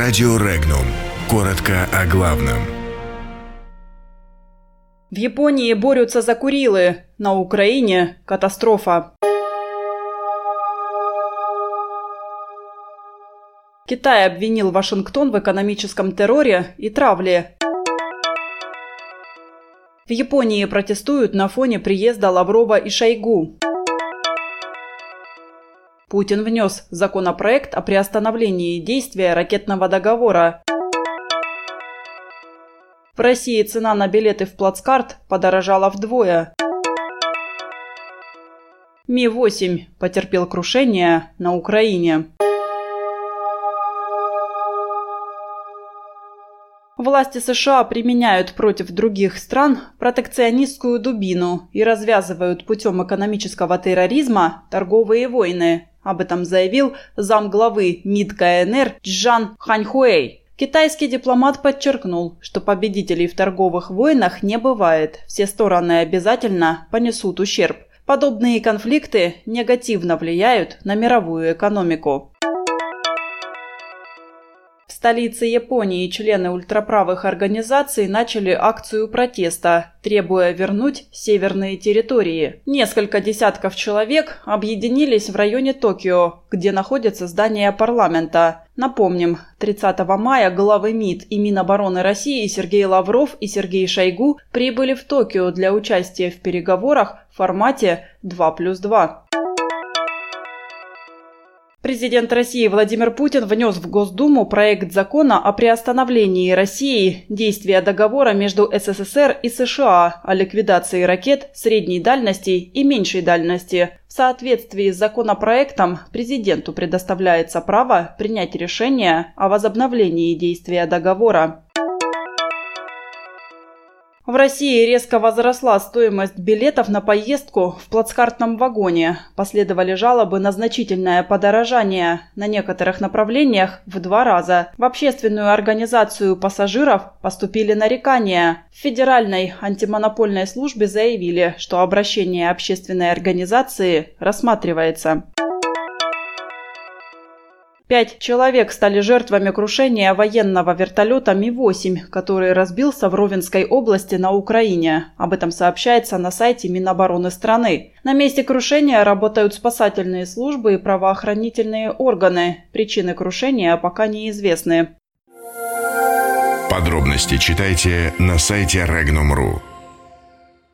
Радио Регнум. Коротко о главном. В Японии борются за Курилы. На Украине катастрофа. Китай обвинил Вашингтон в экономическом терроре и травле. В Японии протестуют на фоне приезда Лаврова и Шойгу. Путин внес законопроект о приостановлении действия ракетного договора. В России цена на билеты в плацкарт подорожала вдвое. Ми-8 потерпел крушение на Украине. Власти США применяют против других стран протекционистскую дубину и развязывают путем экономического терроризма торговые войны. Об этом заявил замглавы МИД КНР Джан Ханьхуэй. Китайский дипломат подчеркнул, что победителей в торговых войнах не бывает, все стороны обязательно понесут ущерб. Подобные конфликты негативно влияют на мировую экономику столице Японии члены ультраправых организаций начали акцию протеста, требуя вернуть северные территории. Несколько десятков человек объединились в районе Токио, где находится здание парламента. Напомним, 30 мая главы МИД и Минобороны России Сергей Лавров и Сергей Шойгу прибыли в Токио для участия в переговорах в формате 2 плюс 2. Президент России Владимир Путин внес в Госдуму проект закона о приостановлении России действия договора между СССР и США о ликвидации ракет средней дальности и меньшей дальности. В соответствии с законопроектом президенту предоставляется право принять решение о возобновлении действия договора. В России резко возросла стоимость билетов на поездку в плацкартном вагоне. Последовали жалобы на значительное подорожание на некоторых направлениях в два раза. В общественную организацию пассажиров поступили нарекания. В Федеральной антимонопольной службе заявили, что обращение общественной организации рассматривается. Пять человек стали жертвами крушения военного вертолета Ми-8, который разбился в Ровенской области на Украине. Об этом сообщается на сайте Минобороны страны. На месте крушения работают спасательные службы и правоохранительные органы. Причины крушения пока неизвестны. Подробности читайте на сайте Regnum.ru.